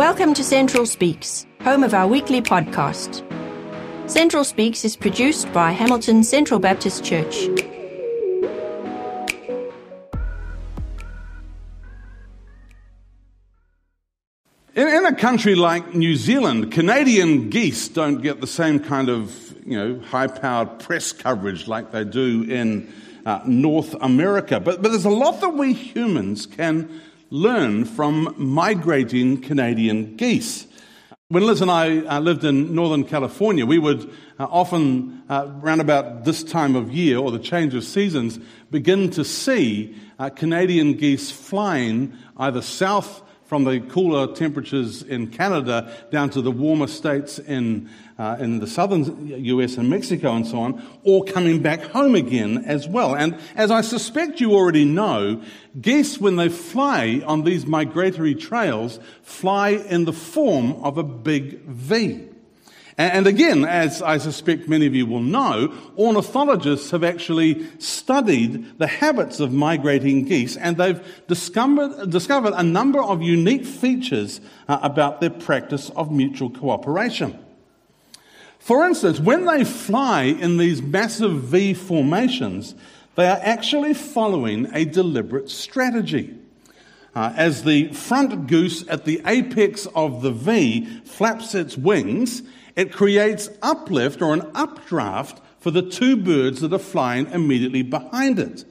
Welcome to Central Speaks, home of our weekly podcast. Central Speaks is produced by Hamilton Central Baptist Church. In, in, a country like New Zealand, Canadian geese don't get the same kind of you know, high powered press coverage like they do in uh, North America. But, but there's a lot that we humans can learn from migrating Canadian geese. When Liz and I uh, lived in Northern California, we would uh, often, uh, around about this time of year or the change of seasons, begin to see uh, Canadian geese flying either south from the cooler temperatures in Canada down to the warmer states in, uh, in the southern US and Mexico and so on, or coming back home again as well. And as I suspect you already know, geese, when they fly on these migratory trails, fly in the form of a big V. And again, as I suspect many of you will know, ornithologists have actually studied the habits of migrating geese and they've discovered, discovered a number of unique features uh, about their practice of mutual cooperation. For instance, when they fly in these massive V formations, they are actually following a deliberate strategy. Uh, as the front goose at the apex of the V flaps its wings, it creates uplift or an updraft for the two birds that are flying immediately behind it,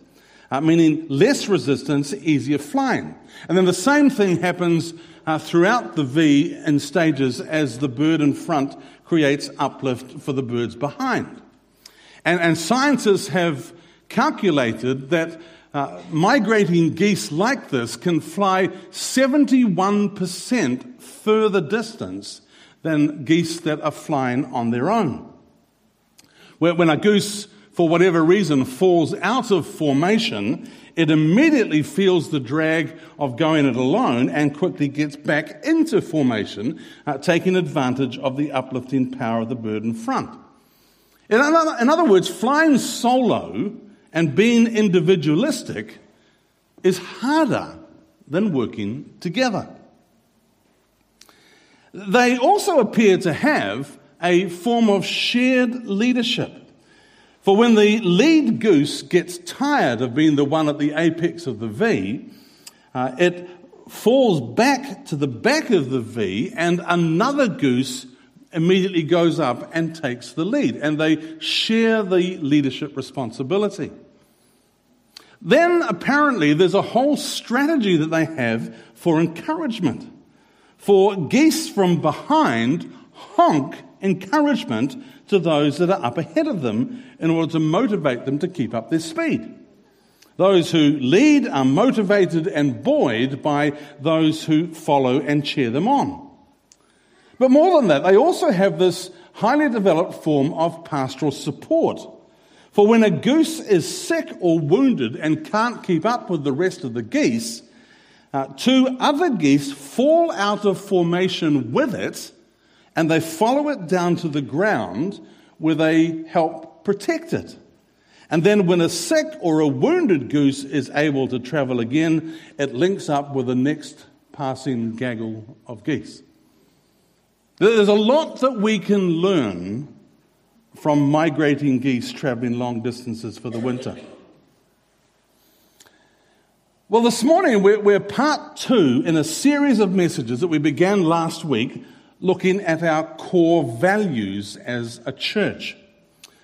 uh, meaning less resistance, easier flying. And then the same thing happens uh, throughout the V in stages as the bird in front creates uplift for the birds behind. And, and scientists have calculated that uh, migrating geese like this can fly 71% further distance than geese that are flying on their own. When a goose, for whatever reason, falls out of formation, it immediately feels the drag of going it alone and quickly gets back into formation, uh, taking advantage of the uplifting power of the bird in front. In other, in other words, flying solo and being individualistic is harder than working together. They also appear to have a form of shared leadership. For when the lead goose gets tired of being the one at the apex of the V, uh, it falls back to the back of the V, and another goose immediately goes up and takes the lead, and they share the leadership responsibility. Then apparently there's a whole strategy that they have for encouragement. For geese from behind honk encouragement to those that are up ahead of them in order to motivate them to keep up their speed. Those who lead are motivated and buoyed by those who follow and cheer them on. But more than that, they also have this highly developed form of pastoral support. For when a goose is sick or wounded and can't keep up with the rest of the geese, uh, two other geese fall out of formation with it and they follow it down to the ground where they help protect it. And then, when a sick or a wounded goose is able to travel again, it links up with the next passing gaggle of geese. There's a lot that we can learn from migrating geese traveling long distances for the winter. Well, this morning we're, we're, part two in a series of messages that we began last week looking at our core values as a church.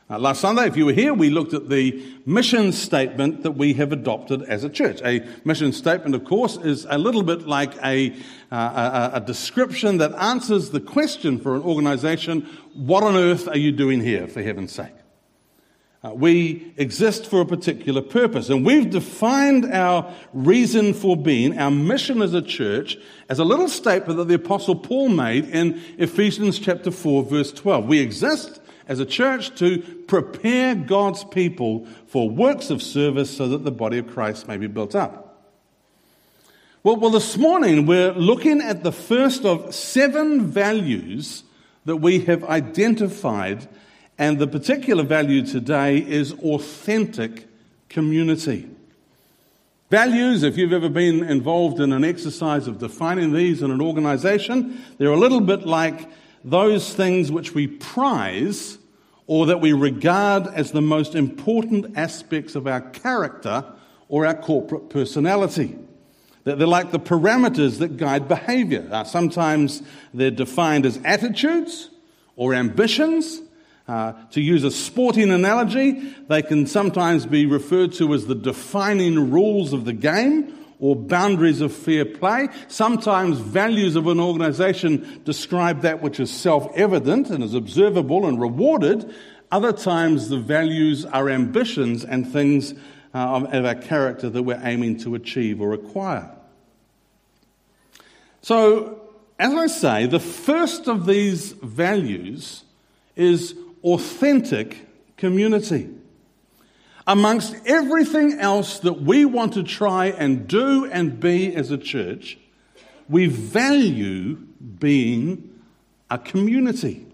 Uh, last Sunday, if you were here, we looked at the mission statement that we have adopted as a church. A mission statement, of course, is a little bit like a, uh, a, a description that answers the question for an organization what on earth are you doing here, for heaven's sake? Uh, we exist for a particular purpose. And we've defined our reason for being, our mission as a church, as a little statement that the Apostle Paul made in Ephesians chapter 4, verse 12. We exist as a church to prepare God's people for works of service so that the body of Christ may be built up. Well, well, this morning we're looking at the first of seven values that we have identified and the particular value today is authentic community. Values, if you've ever been involved in an exercise of defining these in an organization, they're a little bit like those things which we prize or that we regard as the most important aspects of our character or our corporate personality. That they're like the parameters that guide behavior. Sometimes they're defined as attitudes or ambitions. Uh, to use a sporting analogy, they can sometimes be referred to as the defining rules of the game or boundaries of fair play. Sometimes values of an organization describe that which is self evident and is observable and rewarded. Other times, the values are ambitions and things uh, of our character that we're aiming to achieve or acquire. So, as I say, the first of these values is authentic community. Amongst everything else that we want to try and do and be as a church, we value being a community.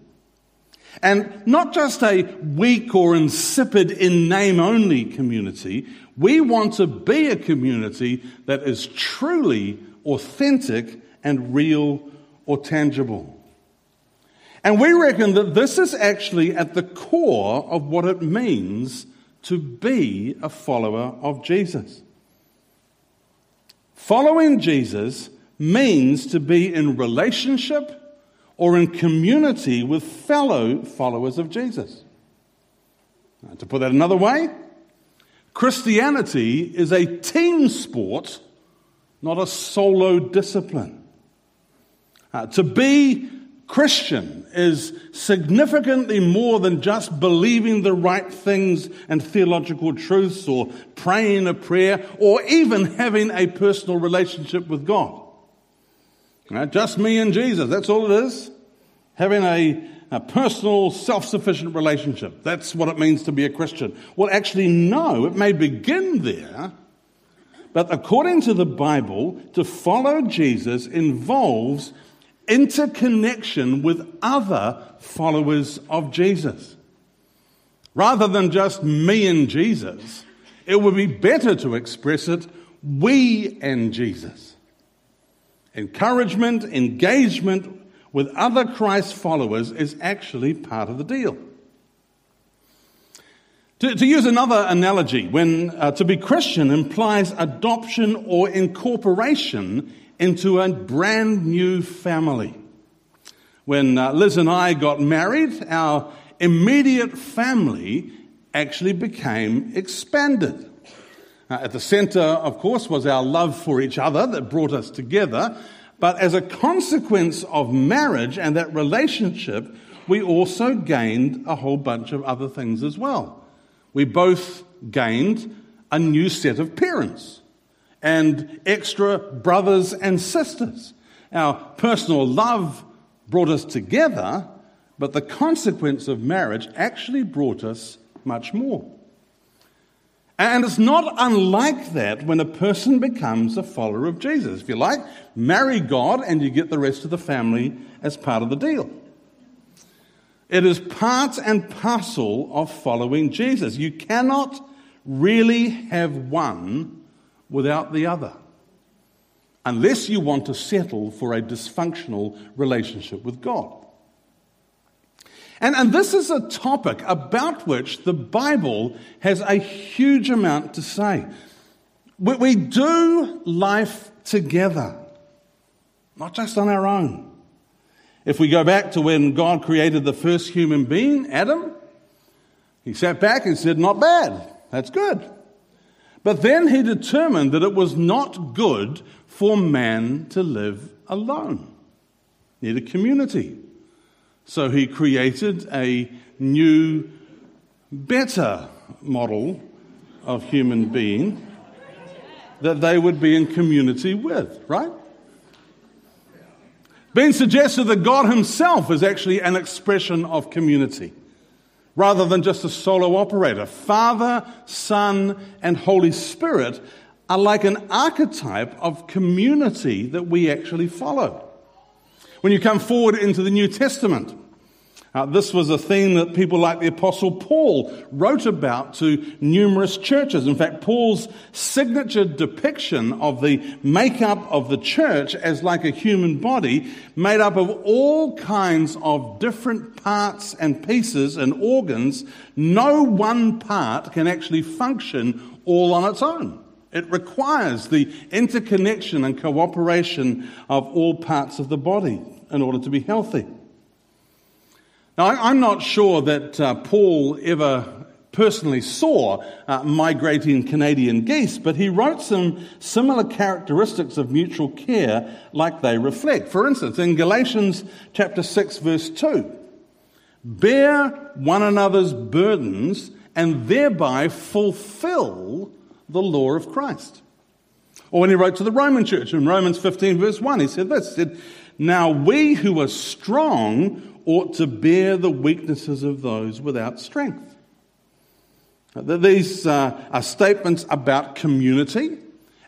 And not just a weak or insipid in name only community, we want to be a community that is truly authentic and real or tangible. And we reckon that this is actually at the core of what it means to be a follower of Jesus. Following Jesus means to be in relationship or in community with fellow followers of Jesus. Now, to put that another way, Christianity is a team sport, not a solo discipline. Uh, to be Christian is significantly more than just believing the right things and theological truths or praying a prayer or even having a personal relationship with God. Right? Just me and Jesus, that's all it is. Having a, a personal, self sufficient relationship. That's what it means to be a Christian. Well, actually, no, it may begin there. But according to the Bible, to follow Jesus involves interconnection with other followers of Jesus. Rather than just me and Jesus, it would be better to express it we and Jesus. Encouragement, engagement with other Christ followers is actually part of the deal. To, to use another analogy, when uh, to be Christian implies adoption or incorporation into a brand new family. When uh, Liz and I got married, our immediate family actually became expanded. Uh, at the center, of course, was our love for each other that brought us together. But as a consequence of marriage and that relationship, we also gained a whole bunch of other things as well. We both gained a new set of parents and extra brothers and sisters. Our personal love brought us together, but the consequence of marriage actually brought us much more. And it's not unlike that when a person becomes a follower of Jesus. If you like, marry God and you get the rest of the family as part of the deal. It is part and parcel of following Jesus. You cannot really have one without the other, unless you want to settle for a dysfunctional relationship with God. And, and this is a topic about which the Bible has a huge amount to say. We, we do life together, not just on our own. If we go back to when God created the first human being, Adam, he sat back and said, Not bad, that's good. But then he determined that it was not good for man to live alone. Need a community. So he created a new, better model of human being that they would be in community with, right? Being suggested that God Himself is actually an expression of community rather than just a solo operator. Father, Son, and Holy Spirit are like an archetype of community that we actually follow. When you come forward into the New Testament, Uh, this was a theme that people like the Apostle Paul wrote about to numerous churches. In fact, Paul's signature depiction of the makeup of the church as like a human body made up of all kinds of different parts and pieces and organs, no one part can actually function all on its own. It requires the interconnection and cooperation of all parts of the body in order to be healthy. Now, I'm not sure that uh, Paul ever personally saw uh, migrating Canadian geese, but he wrote some similar characteristics of mutual care like they reflect. For instance, in Galatians chapter 6 verse 2, bear one another's burdens and thereby fulfill the law of Christ. Or when he wrote to the Roman church in Romans 15 verse 1, he said this, he said, now we who are strong ought to bear the weaknesses of those without strength. These uh, are statements about community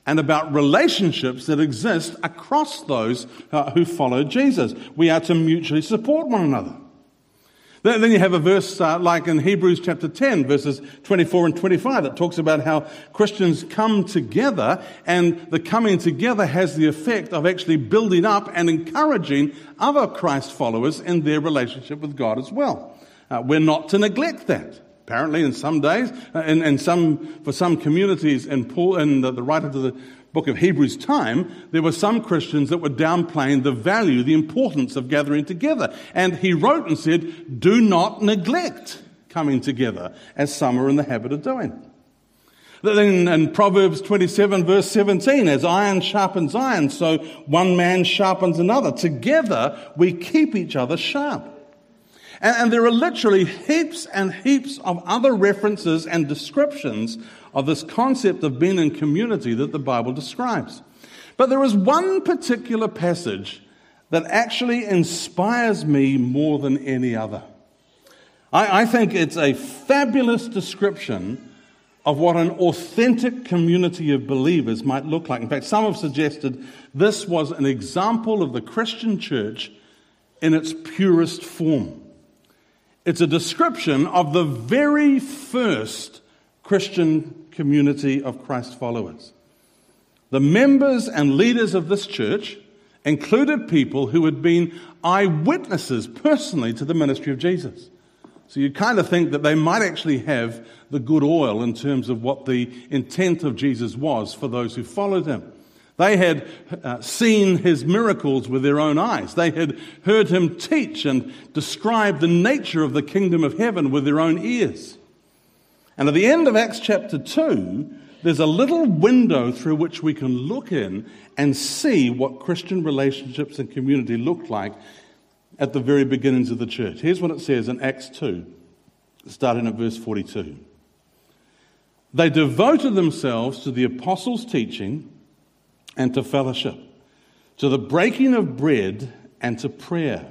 and about relationships that exist across those uh, who follow Jesus. We are to mutually support one another. Then you have a verse uh, like in Hebrews chapter 10, verses 24 and 25, that talks about how Christians come together, and the coming together has the effect of actually building up and encouraging other Christ followers in their relationship with God as well. Uh, we're not to neglect that. Apparently, in some days, uh, in, in some, for some communities in Paul, in the, the writer to the book of Hebrews time, there were some Christians that were downplaying the value, the importance of gathering together. And he wrote and said, do not neglect coming together as some are in the habit of doing. Then in Proverbs 27 verse 17, as iron sharpens iron, so one man sharpens another. Together we keep each other sharp. And, there are literally heaps and heaps of other references and descriptions of this concept of being in community that the Bible describes. But there is one particular passage that actually inspires me more than any other. I, I think it's a fabulous description of what an authentic community of believers might look like. In fact, some have suggested this was an example of the Christian church in its purest form. It's a description of the very first Christian community of Christ followers. The members and leaders of this church included people who had been eyewitnesses personally to the ministry of Jesus. So you kind of think that they might actually have the good oil in terms of what the intent of Jesus was for those who followed him. They had uh, seen his miracles with their own eyes. They had heard him teach and describe the nature of the kingdom of heaven with their own ears. And at the end of Acts chapter 2, there's a little window through which we can look in and see what Christian relationships and community looked like at the very beginnings of the church. Here's what it says in Acts 2, starting at verse 42. They devoted themselves to the apostles' teaching and to fellowship, to the breaking of bread and to prayer.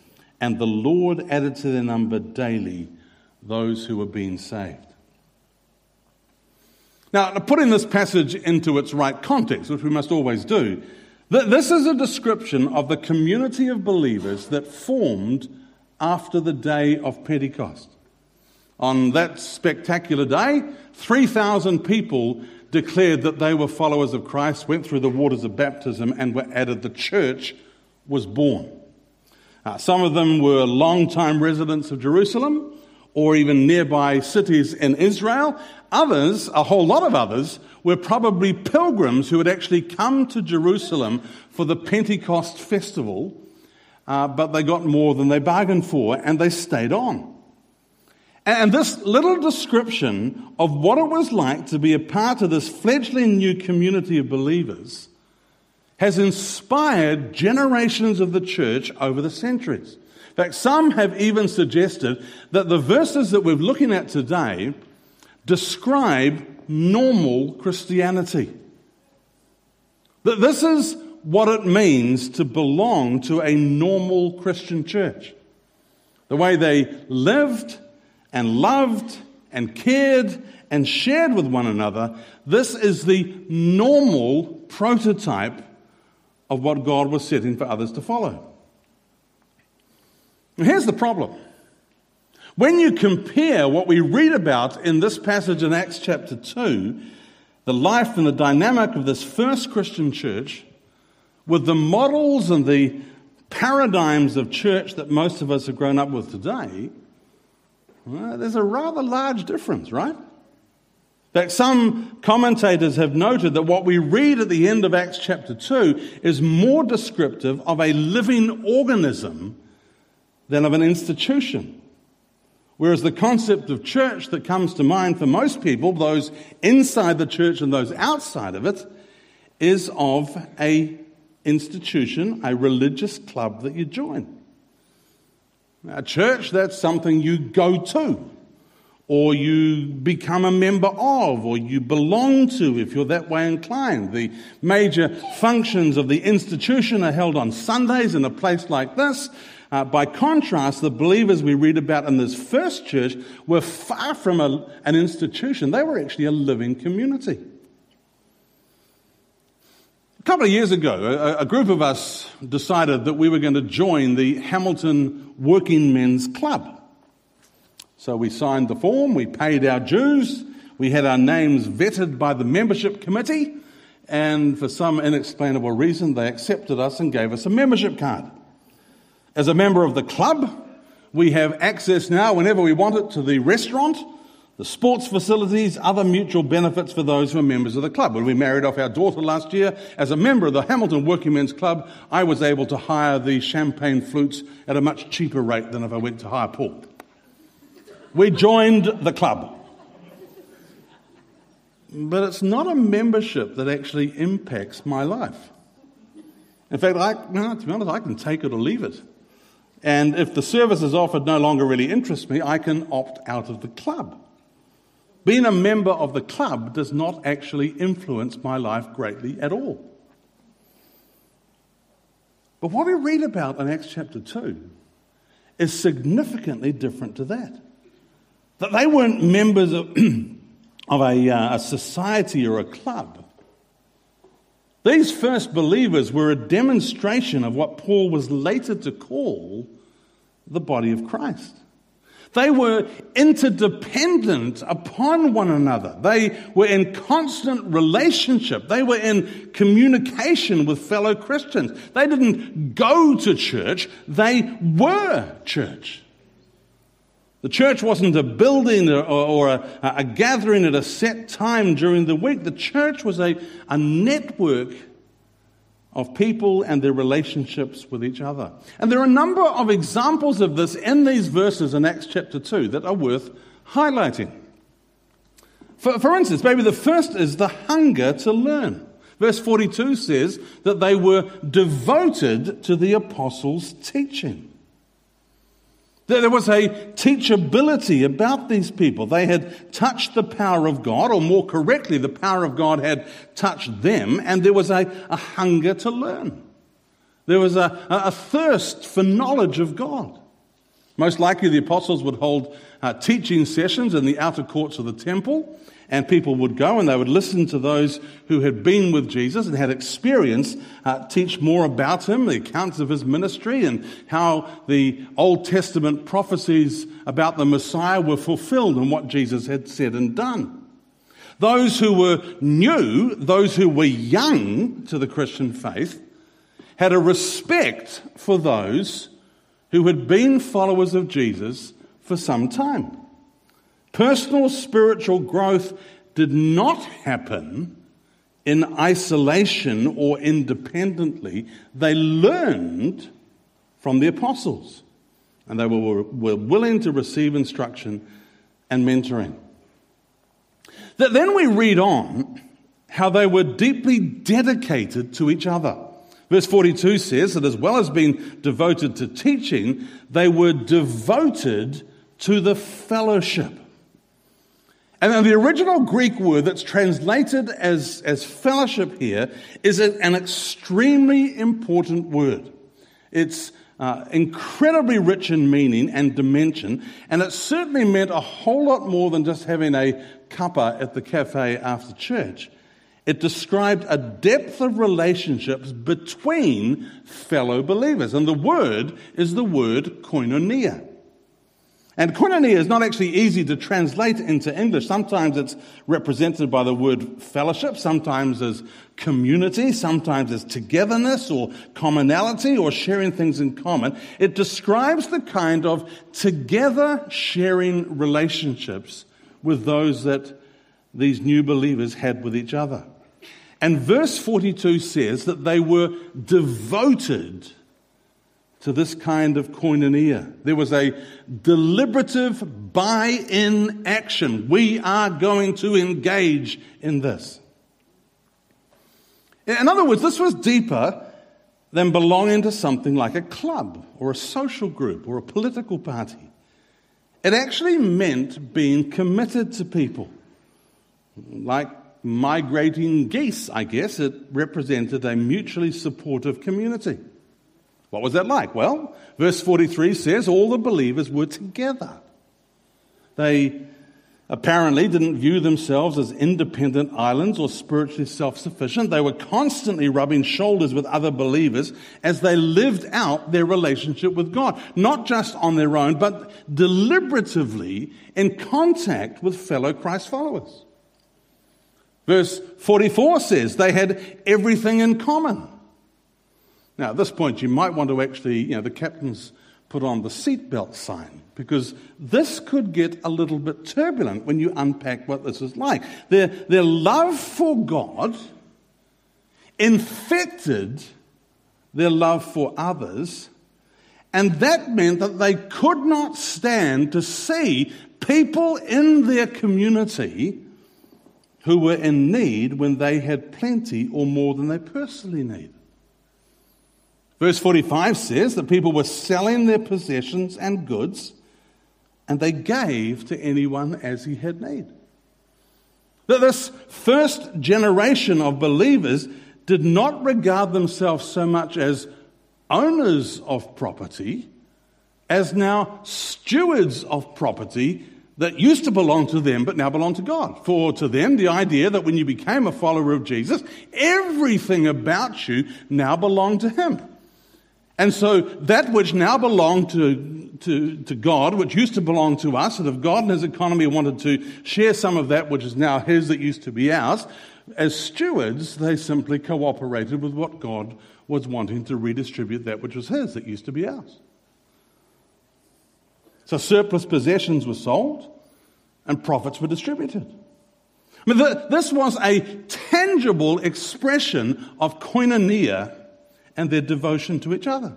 and the Lord added to their number daily those who were being saved. Now, putting this passage into its right context, which we must always do, this is a description of the community of believers that formed after the day of Pentecost. On that spectacular day, 3,000 people declared that they were followers of Christ, went through the waters of baptism, and were added. The church was born. Uh, some of them were long-time residents of Jerusalem or even nearby cities in Israel. Others, a whole lot of others, were probably pilgrims who had actually come to Jerusalem for the Pentecost festival, uh, but they got more than they bargained for and they stayed on. And this little description of what it was like to be a part of this fledgling new community of believers has inspired generations of the church over the centuries. In fact, some have even suggested that the verses that we're looking at today describe normal Christianity. That this is what it means to belong to a normal Christian church. The way they lived and loved and cared and shared with one another, this is the normal prototype of what God was setting for others to follow. And here's the problem. When you compare what we read about in this passage in Acts chapter 2, the life and the dynamic of this first Christian church, with the models and the paradigms of church that most of us have grown up with today, well, there's a rather large difference, right? In fact, some commentators have noted that what we read at the end of Acts chapter 2 is more descriptive of a living organism than of an institution. Whereas the concept of church that comes to mind for most people, those inside the church and those outside of it, is of a institution, a religious club that you join. A church, that's something you go to, or you become a member of, or you belong to if you're that way inclined. The major functions of the institution are held on Sundays in a place like this. Uh, by contrast, the believers we read about in this first church were far from a, an institution. They were actually a living community. A couple of years ago, a, a group of us decided that we were going to join the Hamilton Working Men's Club. So we signed the form, we paid our dues, we had our names vetted by the membership committee, and for some inexplainable reason, they accepted us and gave us a membership card. As a member of the club, we have access now, whenever we want it, to the restaurant, the sports facilities, other mutual benefits for those who are members of the club. When we married off our daughter last year, as a member of the Hamilton Working Men's Club, I was able to hire the champagne flutes at a much cheaper rate than if I went to hire Paul. We joined the club. But it's not a membership that actually impacts my life. In fact, I, no, to be honest, I can take it or leave it. And if the services offered no longer really interest me, I can opt out of the club. Being a member of the club does not actually influence my life greatly at all. But what we read about in Acts chapter 2 is significantly different to that. That they weren't members of, of a, uh, a society or a club. These first believers were a demonstration of what Paul was later to call the body of Christ. They were interdependent upon one another. They were in constant relationship. They were in communication with fellow Christians. They didn't go to church, they were church. The church wasn't a building or, or a, a, gathering at a set time during the week. The church was a, a network of people and their relationships with each other. And there are a number of examples of this in these verses in Acts chapter 2 that are worth highlighting. For, for instance, maybe the first is the hunger to learn. Verse 42 says that they were devoted to the apostles' teaching. There was a teachability about these people. They had touched the power of God, or more correctly, the power of God had touched them, and there was a, a hunger to learn. There was a, a, thirst for knowledge of God. Most likely, the apostles would hold uh, teaching sessions in the outer courts of the temple and people would go and they would listen to those who had been with Jesus and had experience, uh, teach more about him, the accounts of his ministry, and how the Old Testament prophecies about the Messiah were fulfilled and what Jesus had said and done. Those who were new, those who were young to the Christian faith, had a respect for those who had been followers of Jesus for some time. Personal spiritual growth did not happen in isolation or independently. They learned from the apostles and they were, were willing to receive instruction and mentoring. That then we read on how they were deeply dedicated to each other. Verse 42 says that as well as being devoted to teaching, they were devoted to the fellowship. And then the original Greek word that's translated as, as fellowship here is an extremely important word. It's uh, incredibly rich in meaning and dimension, and it certainly meant a whole lot more than just having a cuppa at the cafe after church. It described a depth of relationships between fellow believers, and the word is the word koinonia. And koinonia is not actually easy to translate into English. Sometimes it's represented by the word fellowship, sometimes as community, sometimes as togetherness or commonality or sharing things in common. It describes the kind of together sharing relationships with those that these new believers had with each other. And verse 42 says that they were devoted to this kind of koinonia. There was a deliberative buy in action. We are going to engage in this. In other words, this was deeper than belonging to something like a club or a social group or a political party. It actually meant being committed to people. Like migrating geese, I guess, it represented a mutually supportive community. What was that like? Well, verse 43 says all the believers were together. They apparently didn't view themselves as independent islands or spiritually self sufficient. They were constantly rubbing shoulders with other believers as they lived out their relationship with God, not just on their own, but deliberatively in contact with fellow Christ followers. Verse 44 says they had everything in common. Now, at this point, you might want to actually, you know, the captain's put on the seatbelt sign because this could get a little bit turbulent when you unpack what this is like. Their, their love for God infected their love for others, and that meant that they could not stand to see people in their community who were in need when they had plenty or more than they personally needed. Verse 45 says that people were selling their possessions and goods, and they gave to anyone as he had need. That this first generation of believers did not regard themselves so much as owners of property as now stewards of property that used to belong to them but now belong to God. For to them, the idea that when you became a follower of Jesus, everything about you now belonged to Him. And so that which now belonged to, to, to God, which used to belong to us, and if God and his economy wanted to share some of that which is now his that used to be ours, as stewards, they simply cooperated with what God was wanting to redistribute that which was his that used to be ours. So surplus possessions were sold and profits were distributed. I mean, the, this was a tangible expression of koinonia and their devotion to each other.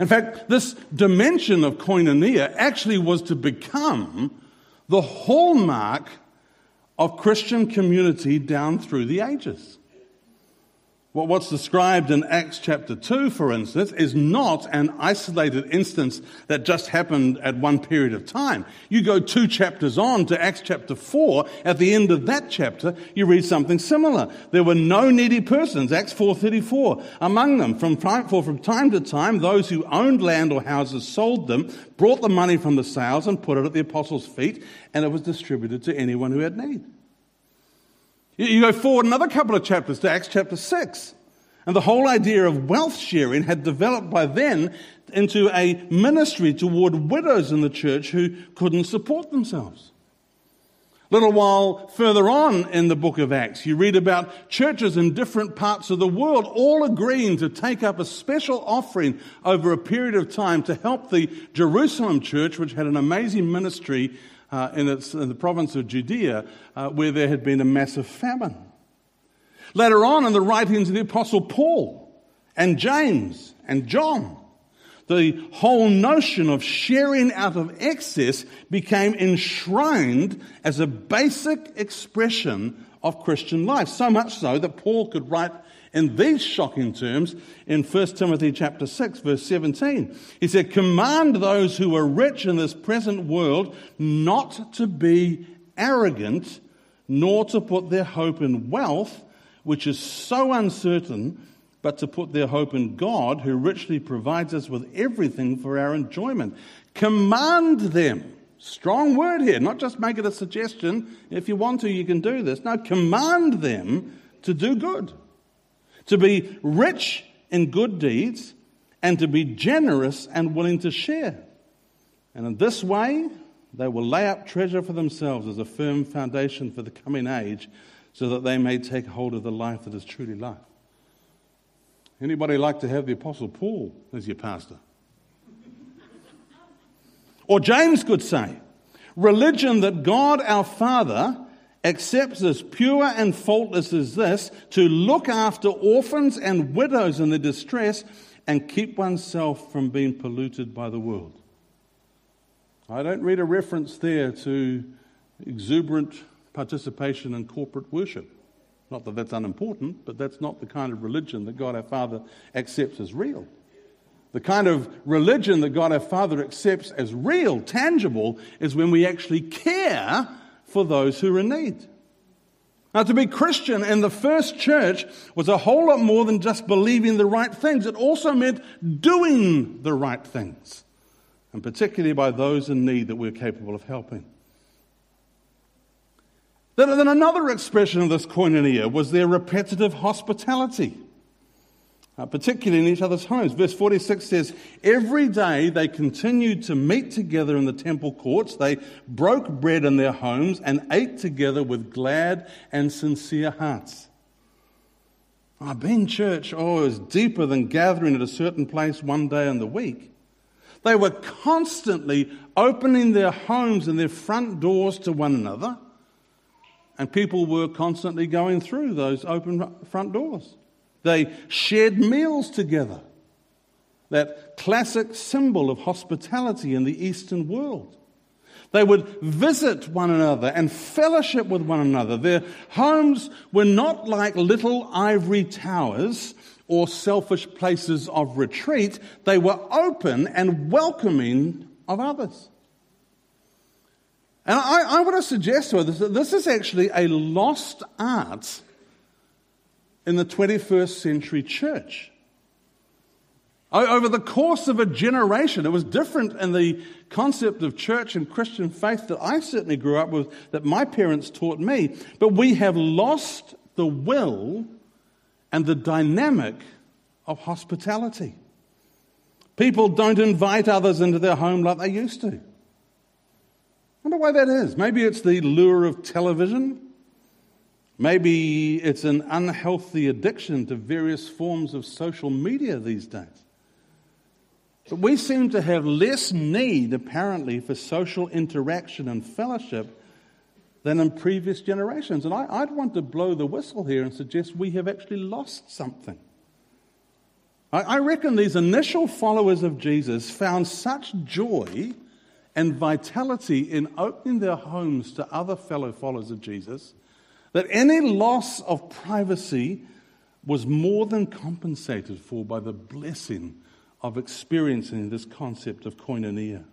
In fact, this dimension of koinonia actually was to become the hallmark of Christian community down through the ages. What's described in Acts chapter 2, for instance, is not an isolated instance that just happened at one period of time. You go two chapters on to Acts chapter 4, at the end of that chapter, you read something similar. There were no needy persons, Acts 4.34, among them. From time, for from time to time, those who owned land or houses sold them, brought the money from the sales and put it at the apostles' feet, and it was distributed to anyone who had need. You go forward another couple of chapters to Acts chapter 6. And the whole idea of wealth sharing had developed by then into a ministry toward widows in the church who couldn't support themselves. A little while further on in the book of Acts, you read about churches in different parts of the world all agreeing to take up a special offering over a period of time to help the Jerusalem church, which had an amazing ministry uh, in, its, in, the province of Judea, uh, where there had been a massive famine. Later on, in the writings of the Apostle Paul and James and John, the whole notion of sharing out of excess became enshrined as a basic expression of Christian life. So much so that Paul could write in these shocking terms in 1 Timothy chapter 6 verse 17. He said, "Command those who are rich in this present world not to be arrogant, nor to put their hope in wealth, which is so uncertain, but to put their hope in God, who richly provides us with everything for our enjoyment. Command them. Strong word here, not just make it a suggestion. If you want to, you can do this. No, command them to do good, to be rich in good deeds, and to be generous and willing to share. And in this way, they will lay up treasure for themselves as a firm foundation for the coming age, so that they may take hold of the life that is truly life. Anybody like to have the Apostle Paul as your pastor? Or James could say, religion that God our Father accepts as pure and faultless as this to look after orphans and widows in their distress and keep oneself from being polluted by the world. I don't read a reference there to exuberant participation in corporate worship. Not that that's unimportant, but that's not the kind of religion that God our Father accepts as real. The kind of religion that God our Father accepts as real, tangible, is when we actually care for those who are in need. Now, to be Christian in the first church was a whole lot more than just believing the right things. It also meant doing the right things, and particularly by those in need that we're capable of helping. Then another expression of this koinonia was their repetitive hospitality uh, particularly in each other's homes. Verse 46 says, Every day they continued to meet together in the temple courts. They broke bread in their homes and ate together with glad and sincere hearts. Oh, being church, oh, is deeper than gathering at a certain place one day in the week. They were constantly opening their homes and their front doors to one another, and people were constantly going through those open front doors. They shared meals together. That classic symbol of hospitality in the Eastern world. They would visit one another and fellowship with one another. Their homes were not like little ivory towers or selfish places of retreat. They were open and welcoming of others. And I, I want to suggest to us that this is actually a lost art in the 21st century church. Over the course of a generation, it was different in the concept of church and Christian faith that I certainly grew up with, that my parents taught me. But we have lost the will and the dynamic of hospitality. People don't invite others into their home like they used to. I wonder why that is. Maybe it's the lure of television. Maybe it's an unhealthy addiction to various forms of social media these days. But we seem to have less need, apparently, for social interaction and fellowship than in previous generations. And I, would want to blow the whistle here and suggest we have actually lost something. I, I reckon these initial followers of Jesus found such joy and vitality in opening their homes to other fellow followers of Jesus that any loss of privacy was more than compensated for by the blessing of experiencing this concept of koinonia.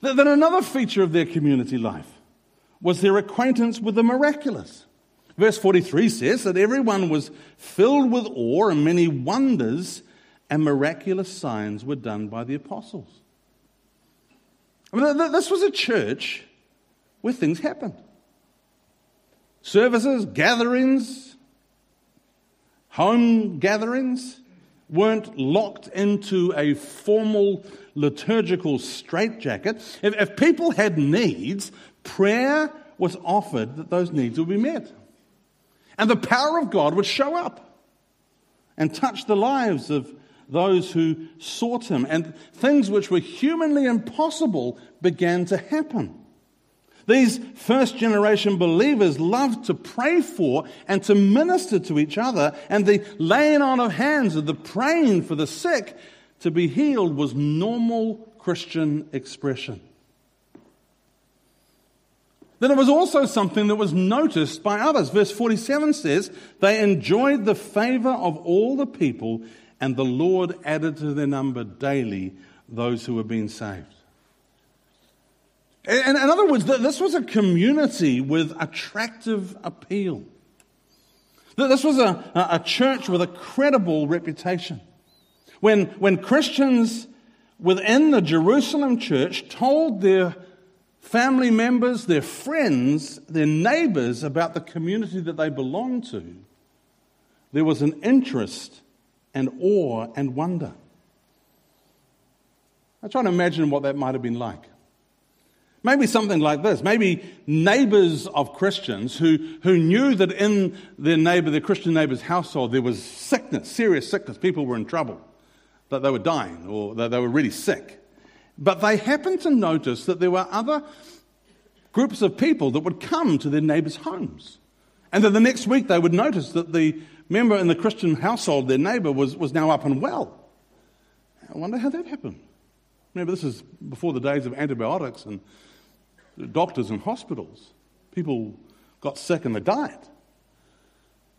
Then another feature of their community life was their acquaintance with the miraculous. Verse 43 says that everyone was filled with awe and many wonders and miraculous signs were done by the apostles. I mean, this was a church where things happened services, gatherings, home gatherings weren't locked into a formal liturgical straitjacket. If, if people had needs, prayer was offered that those needs would be met. And the power of God would show up and touch the lives of those who sought Him. And things which were humanly impossible began to happen. These first generation believers loved to pray for and to minister to each other, and the laying on of hands and the praying for the sick to be healed was normal Christian expression. then it was also something that was noticed by others. Verse 47 says, They enjoyed the favor of all the people, and the Lord added to their number daily those who were being saved. In, in other words, this was a community with attractive appeal. This was a, a church with a credible reputation. When, when Christians within the Jerusalem church told their family members, their friends, their neighbors about the community that they belonged to, there was an interest and awe and wonder. I try to imagine what that might have been like. Maybe something like this. Maybe neighbors of Christians who, who knew that in their neighbor, their Christian neighbor's household, there was sickness, serious sickness. People were in trouble, that they were dying or that they were really sick. But they happened to notice that there were other groups of people that would come to their neighbors' homes. And then the next week they would notice that the member in the Christian household, their neighbor, was, was now up and well. I wonder how that happened. Remember, this is before the days of antibiotics and doctors and hospitals. People got sick and they died.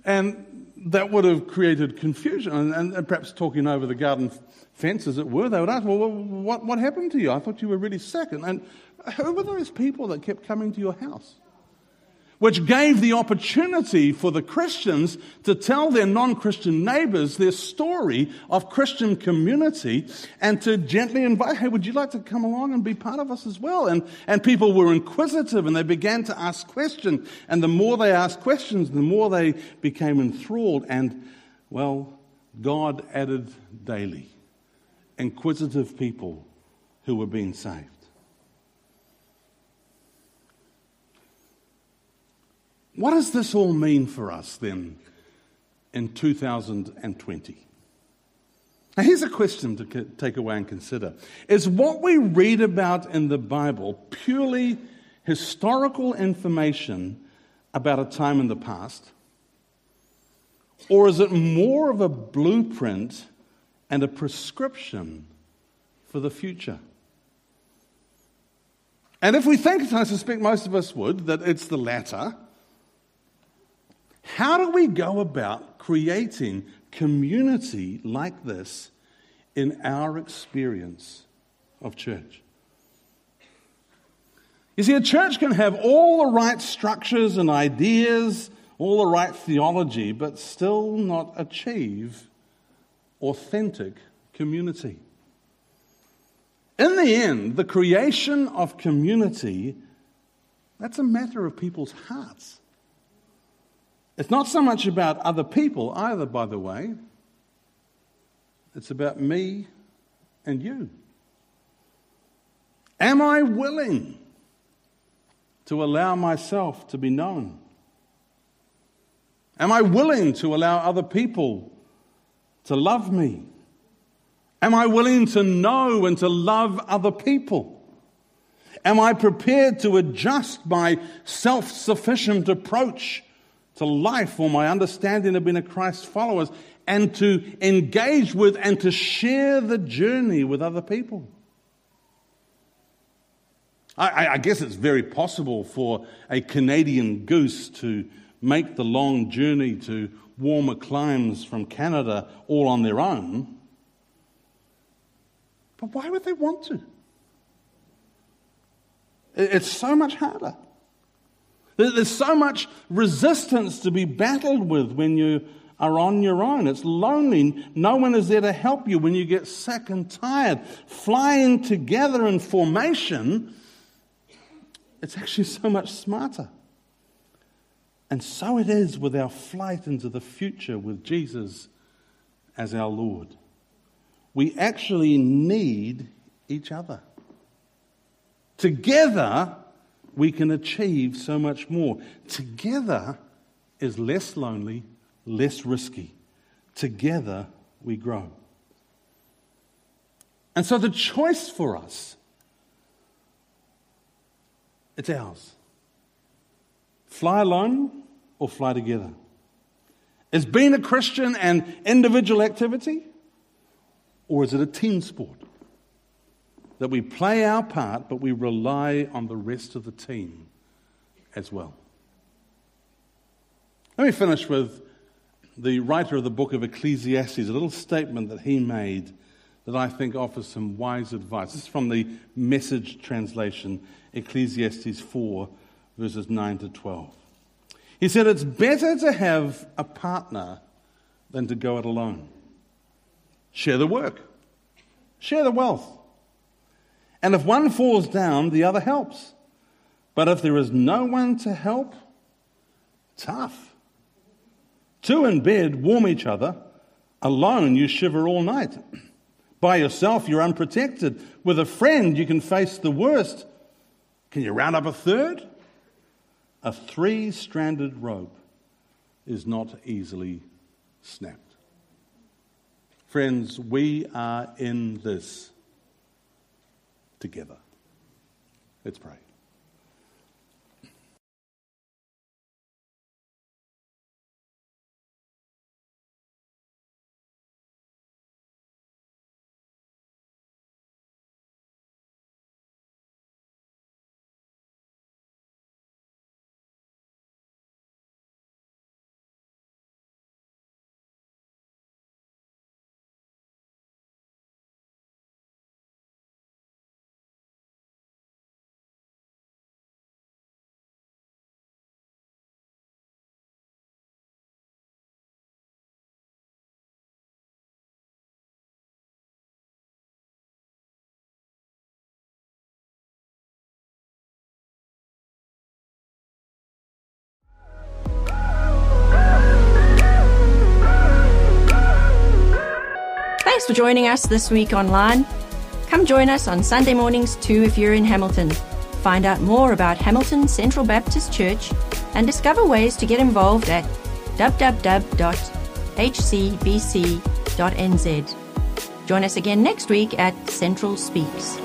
And that would have created confusion. And, and, and, perhaps talking over the garden fence, as it were, they would ask, Well, what, what happened to you? I thought you were really sick. And, and who were those people that kept coming to your house? Which gave the opportunity for the Christians to tell their non Christian neighbors their story of Christian community and to gently invite, hey, would you like to come along and be part of us as well? And, and people were inquisitive and they began to ask questions. And the more they asked questions, the more they became enthralled. And, well, God added daily inquisitive people who were being saved. What does this all mean for us then in 2020? Now, here's a question to take away and consider Is what we read about in the Bible purely historical information about a time in the past? Or is it more of a blueprint and a prescription for the future? And if we think, I suspect most of us would, that it's the latter, how do we go about creating community like this in our experience of church? You see, a church can have all the right structures and ideas, all the right theology, but still not achieve authentic community. In the end, the creation of community, that's a matter of people's hearts. It's not so much about other people either, by the way. It's about me and you. Am I willing to allow myself to be known? Am I willing to allow other people to love me? Am I willing to know and to love other people? Am I prepared to adjust my self sufficient approach to life or my understanding of being a Christ follower and to engage with and to share the journey with other people. I, I, guess it's very possible for a Canadian goose to make the long journey to warmer climes from Canada all on their own. But why would they want to? It's so much harder. There's so much resistance to be battled with when you are on your own. It's lonely. No one is there to help you when you get sick and tired. Flying together in formation, it's actually so much smarter. And so it is with our flight into the future with Jesus as our Lord. We actually need each other. Together, we can achieve so much more. Together is less lonely, less risky. Together we grow. And so the choice for us, it's ours. Fly alone or fly together? Is being a Christian an individual activity or is it a team sport? That we play our part, but we rely on the rest of the team as well. Let me finish with the writer of the book of Ecclesiastes, a little statement that he made that I think offers some wise advice. This is from the message translation, Ecclesiastes 4, verses 9 to 12. He said, It's better to have a partner than to go it alone. Share the work, share the wealth. And if one falls down, the other helps. But if there is no one to help, tough. Two in bed warm each other. Alone, you shiver all night. By yourself, you're unprotected. With a friend, you can face the worst. Can you round up a third? A three stranded rope is not easily snapped. Friends, we are in this together. Let's pray. For joining us this week online. Come join us on Sunday mornings too if you're in Hamilton. Find out more about Hamilton Central Baptist Church and discover ways to get involved at www.hcbc.nz. Join us again next week at Central Speaks.